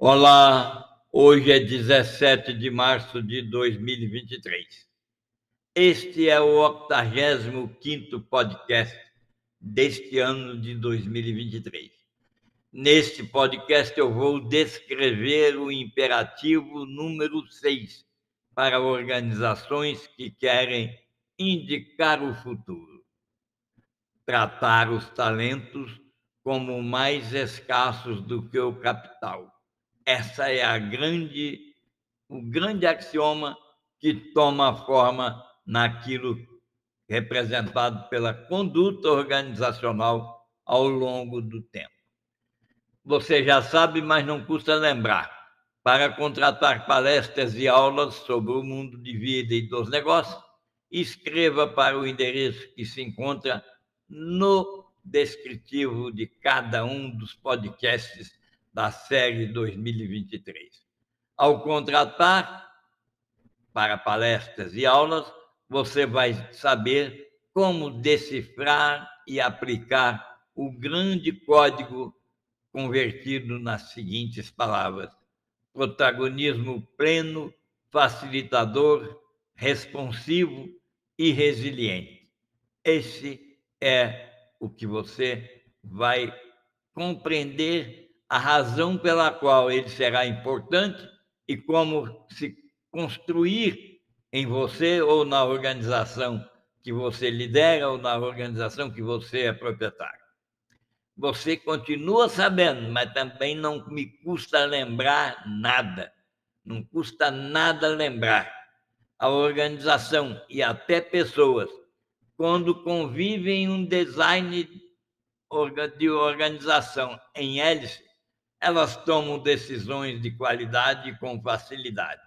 Olá, hoje é 17 de março de 2023. Este é o 85 podcast deste ano de 2023. Neste podcast eu vou descrever o imperativo número 6 para organizações que querem indicar o futuro. Tratar os talentos como mais escassos do que o capital essa é a grande, o grande axioma que toma forma naquilo representado pela conduta organizacional ao longo do tempo. Você já sabe, mas não custa lembrar. Para contratar palestras e aulas sobre o mundo de vida e dos negócios, escreva para o endereço que se encontra no descritivo de cada um dos podcasts da série 2023. Ao contratar para palestras e aulas, você vai saber como decifrar e aplicar o grande código convertido nas seguintes palavras: protagonismo pleno, facilitador, responsivo e resiliente. Esse é o que você vai compreender a razão pela qual ele será importante e como se construir em você ou na organização que você lidera ou na organização que você é proprietário. Você continua sabendo, mas também não me custa lembrar nada. Não custa nada lembrar. A organização e até pessoas, quando convivem em um design de organização em hélice, elas tomam decisões de qualidade com facilidade.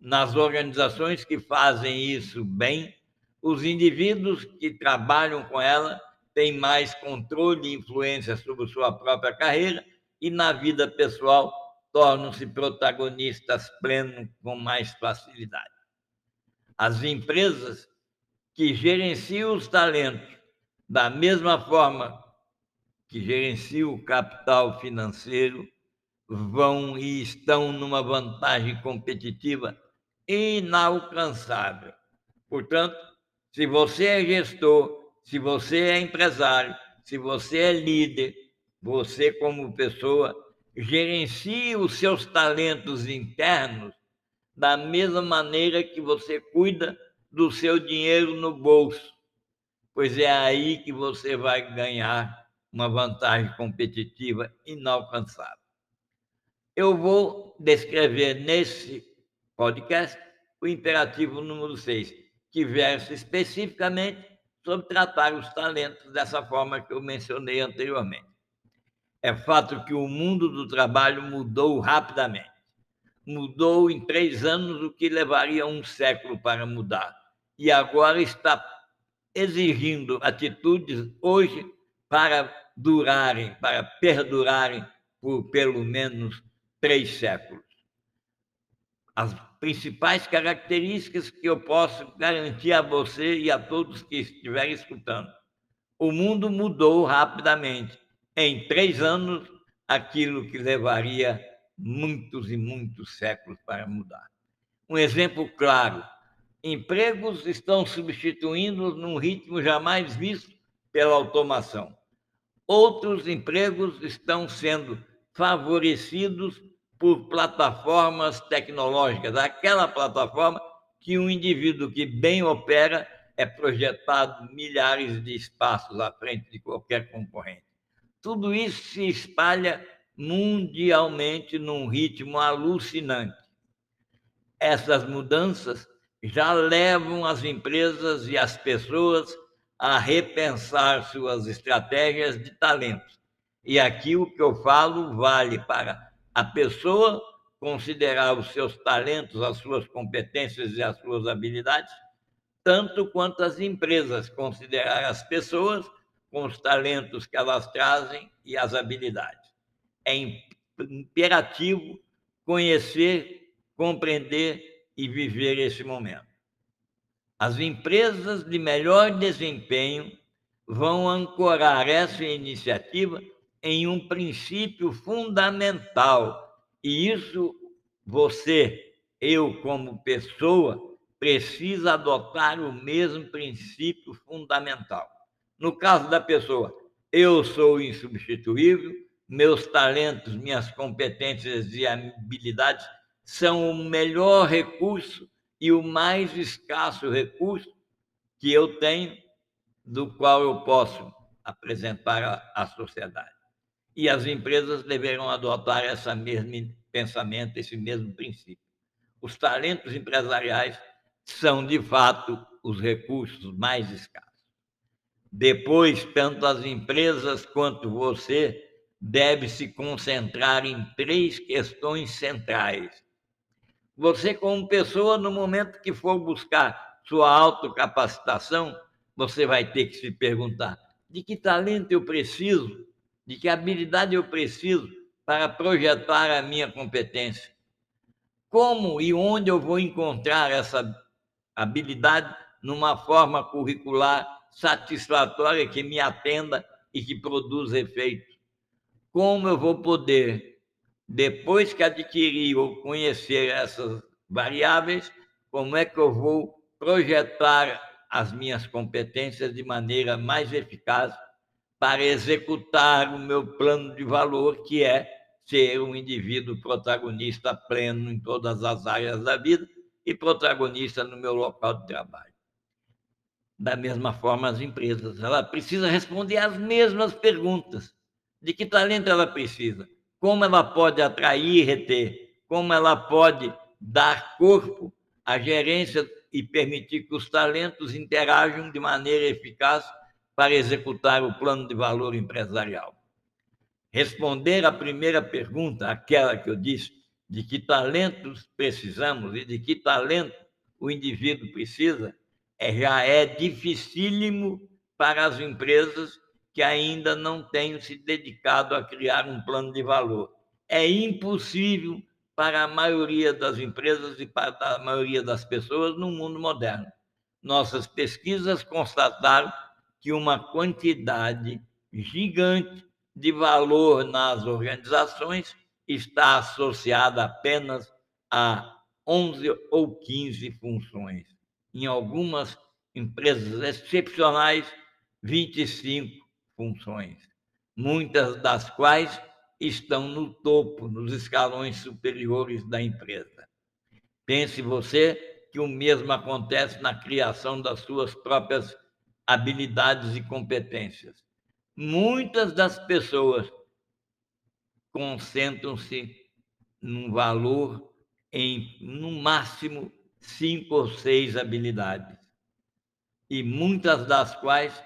Nas organizações que fazem isso bem, os indivíduos que trabalham com ela têm mais controle e influência sobre sua própria carreira e na vida pessoal tornam-se protagonistas plenos com mais facilidade. As empresas que gerenciam os talentos da mesma forma que gerenciam o capital financeiro vão e estão numa vantagem competitiva inalcançável. Portanto, se você é gestor, se você é empresário, se você é líder, você, como pessoa, gerencie os seus talentos internos da mesma maneira que você cuida do seu dinheiro no bolso, pois é aí que você vai ganhar uma vantagem competitiva inalcançável. Eu vou descrever nesse podcast o imperativo número 6, que versa especificamente sobre tratar os talentos dessa forma que eu mencionei anteriormente. É fato que o mundo do trabalho mudou rapidamente. Mudou em três anos o que levaria um século para mudar. E agora está exigindo atitudes hoje para durarem, para perdurarem por pelo menos três séculos. As principais características que eu posso garantir a você e a todos que estiverem escutando. O mundo mudou rapidamente. Em três anos, aquilo que levaria muitos e muitos séculos para mudar. Um exemplo claro: empregos estão substituindo num ritmo jamais visto pela automação. Outros empregos estão sendo favorecidos por plataformas tecnológicas, aquela plataforma que um indivíduo que bem opera é projetado milhares de espaços à frente de qualquer concorrente. Tudo isso se espalha mundialmente num ritmo alucinante. Essas mudanças já levam as empresas e as pessoas a repensar suas estratégias de talentos. E aqui o que eu falo vale para a pessoa considerar os seus talentos, as suas competências e as suas habilidades, tanto quanto as empresas considerar as pessoas com os talentos que elas trazem e as habilidades. É imperativo conhecer, compreender e viver esse momento. As empresas de melhor desempenho vão ancorar essa iniciativa em um princípio fundamental E isso você, eu como pessoa, precisa adotar o mesmo princípio fundamental. No caso da pessoa, eu sou insubstituível, meus talentos, minhas competências e habilidades são o melhor recurso e o mais escasso recurso que eu tenho, do qual eu posso apresentar à sociedade. E as empresas deverão adotar esse mesmo pensamento, esse mesmo princípio. Os talentos empresariais são, de fato, os recursos mais escassos. Depois, tanto as empresas quanto você deve se concentrar em três questões centrais. Você, como pessoa, no momento que for buscar sua autocapacitação, você vai ter que se perguntar: de que talento eu preciso? De que habilidade eu preciso para projetar a minha competência? Como e onde eu vou encontrar essa habilidade numa forma curricular satisfatória que me atenda e que produza efeito? Como eu vou poder, depois que adquirir ou conhecer essas variáveis, como é que eu vou projetar as minhas competências de maneira mais eficaz para executar o meu plano de valor, que é ser um indivíduo protagonista pleno em todas as áreas da vida e protagonista no meu local de trabalho. Da mesma forma, as empresas, ela precisa responder as mesmas perguntas de que talento ela precisa, como ela pode atrair e reter, como ela pode dar corpo à gerência e permitir que os talentos interajam de maneira eficaz para executar o plano de valor empresarial. Responder à primeira pergunta, aquela que eu disse, de que talentos precisamos e de que talento o indivíduo precisa, é, já é dificílimo para as empresas que ainda não tenham se dedicado a criar um plano de valor. É impossível para a maioria das empresas e para a maioria das pessoas no mundo moderno. Nossas pesquisas constataram que uma quantidade gigante de valor nas organizações está associada apenas a 11 ou 15 funções. Em algumas empresas excepcionais, 25 funções, muitas das quais estão no topo, nos escalões superiores da empresa. Pense você que o mesmo acontece na criação das suas próprias habilidades e competências. Muitas das pessoas concentram-se num valor em, no máximo, cinco ou seis habilidades, e muitas das quais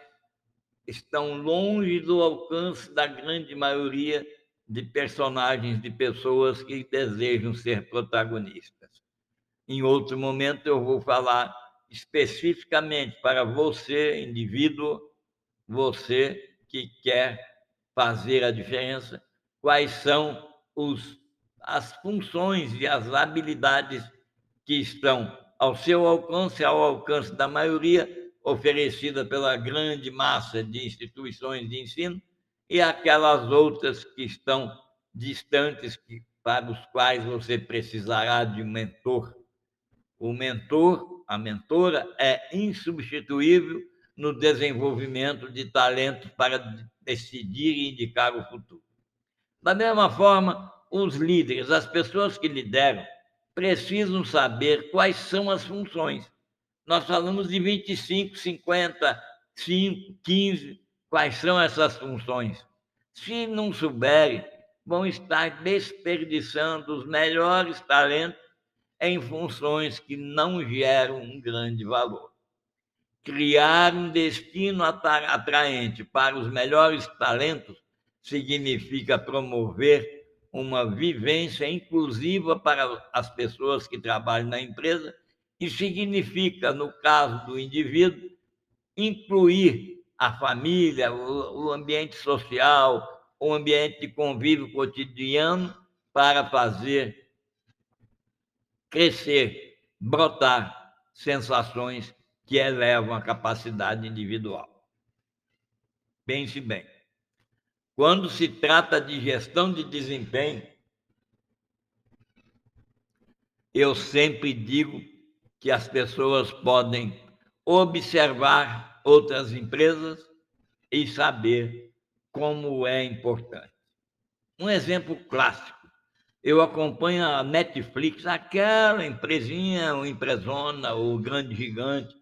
estão longe do alcance da grande maioria de personagens, de pessoas que desejam ser protagonistas. Em outro momento, eu vou falar especificamente para você, indivíduo, você que quer fazer a diferença, quais são os, as funções e as habilidades que estão ao seu alcance, ao alcance da maioria, oferecida pela grande massa de instituições de ensino, e aquelas outras que estão distantes, que, para os quais você precisará de um mentor. O mentor, a mentora, é insubstituível no desenvolvimento de talentos para decidir e indicar o futuro. Da mesma forma, os líderes, as pessoas que lideram, precisam saber quais são as funções nós falamos de 25, 50, 5, 15, quais são essas funções. Se não souberem, vão estar desperdiçando os melhores talentos em funções que não geram um grande valor. Criar um destino atraente para os melhores talentos significa promover uma vivência inclusiva para as pessoas que trabalham na empresa e significa, no caso do indivíduo, incluir a família, o, ambiente social, o ambiente de convívio cotidiano para fazer crescer, brotar sensações que elevam a capacidade individual. Pense bem. Quando se trata de gestão de desempenho, eu sempre digo que as pessoas podem observar outras empresas e saber como é importante. Um exemplo clássico. Eu acompanho a Netflix, aquela empresinha, ou empresona, ou grande gigante,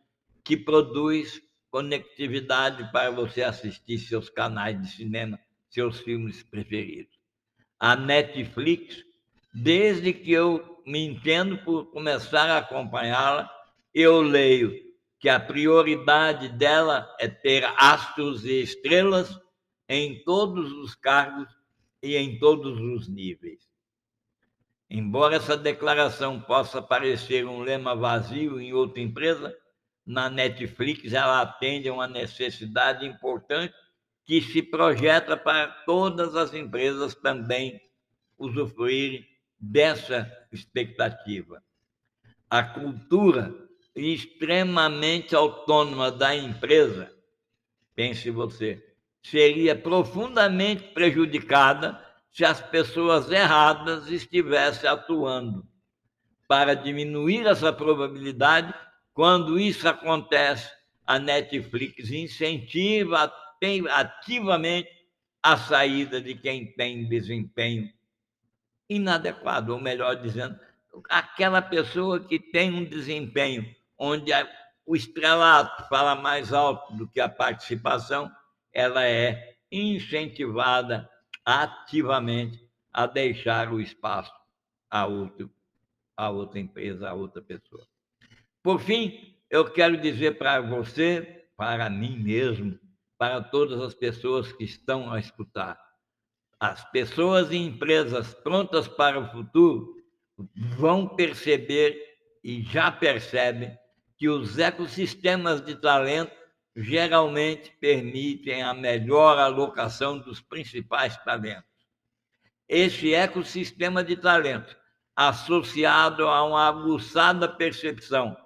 que produz conectividade para você assistir seus canais de cinema, seus filmes preferidos. A Netflix, desde que eu me entendo por começar a acompanhá-la, eu leio que a prioridade dela é ter astros e estrelas em todos os cargos e em todos os níveis. Embora essa declaração possa parecer um lema vazio em outra empresa, na Netflix ela atende a uma necessidade importante que se projeta para todas as empresas também usufruírem dessa expectativa. A cultura extremamente autônoma da empresa, pense você, seria profundamente prejudicada se as pessoas erradas estivessem atuando. Para diminuir essa probabilidade, quando isso acontece, a Netflix incentiva ativamente a saída de quem tem desempenho inadequado, ou melhor dizendo, aquela pessoa que tem um desempenho onde o estrelato fala mais alto do que a participação, ela é incentivada ativamente a deixar o espaço a outro, a outra empresa, a outra pessoa. Por fim, eu quero dizer para você, para mim mesmo, para todas as pessoas que estão a escutar, as pessoas e empresas prontas para o futuro vão perceber e já percebem que os ecossistemas de talento geralmente permitem a melhor alocação dos principais talentos. Esse ecossistema de talento, associado a uma aguçada percepção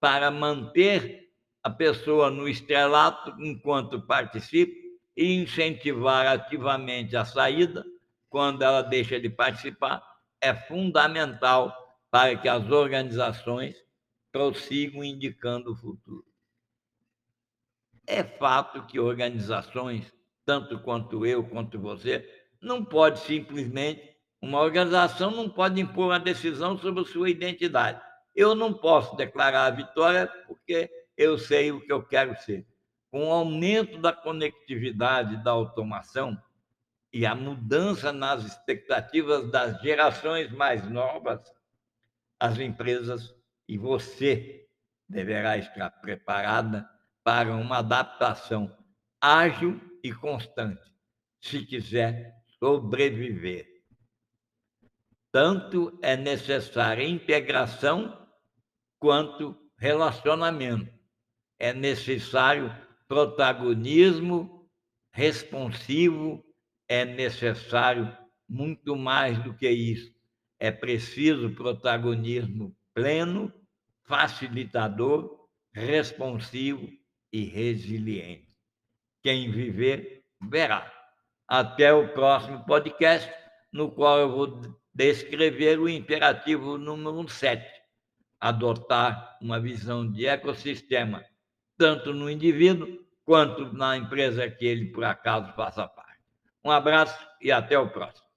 para manter a pessoa no estrelato enquanto participa e incentivar ativamente a saída quando ela deixa de participar, é fundamental para que as organizações prossigam indicando o futuro. É fato que organizações, tanto quanto eu, quanto você, não pode simplesmente, uma organização não pode impor uma decisão sobre a sua identidade. Eu não posso declarar a vitória porque eu sei o que eu quero ser. Com o aumento da conectividade, da automação e a mudança nas expectativas das gerações mais novas, as empresas e você deverá estar preparada para uma adaptação ágil e constante, se quiser sobreviver. Tanto é necessária integração quanto relacionamento. É necessário protagonismo responsivo, é necessário muito mais do que isso. É preciso protagonismo pleno, facilitador, responsivo e resiliente. Quem viver, verá. Até o próximo podcast, no qual eu vou descrever o imperativo número 7, adotar uma visão de ecossistema, tanto no indivíduo quanto na empresa que ele, por acaso, faça parte. Um abraço e até o próximo.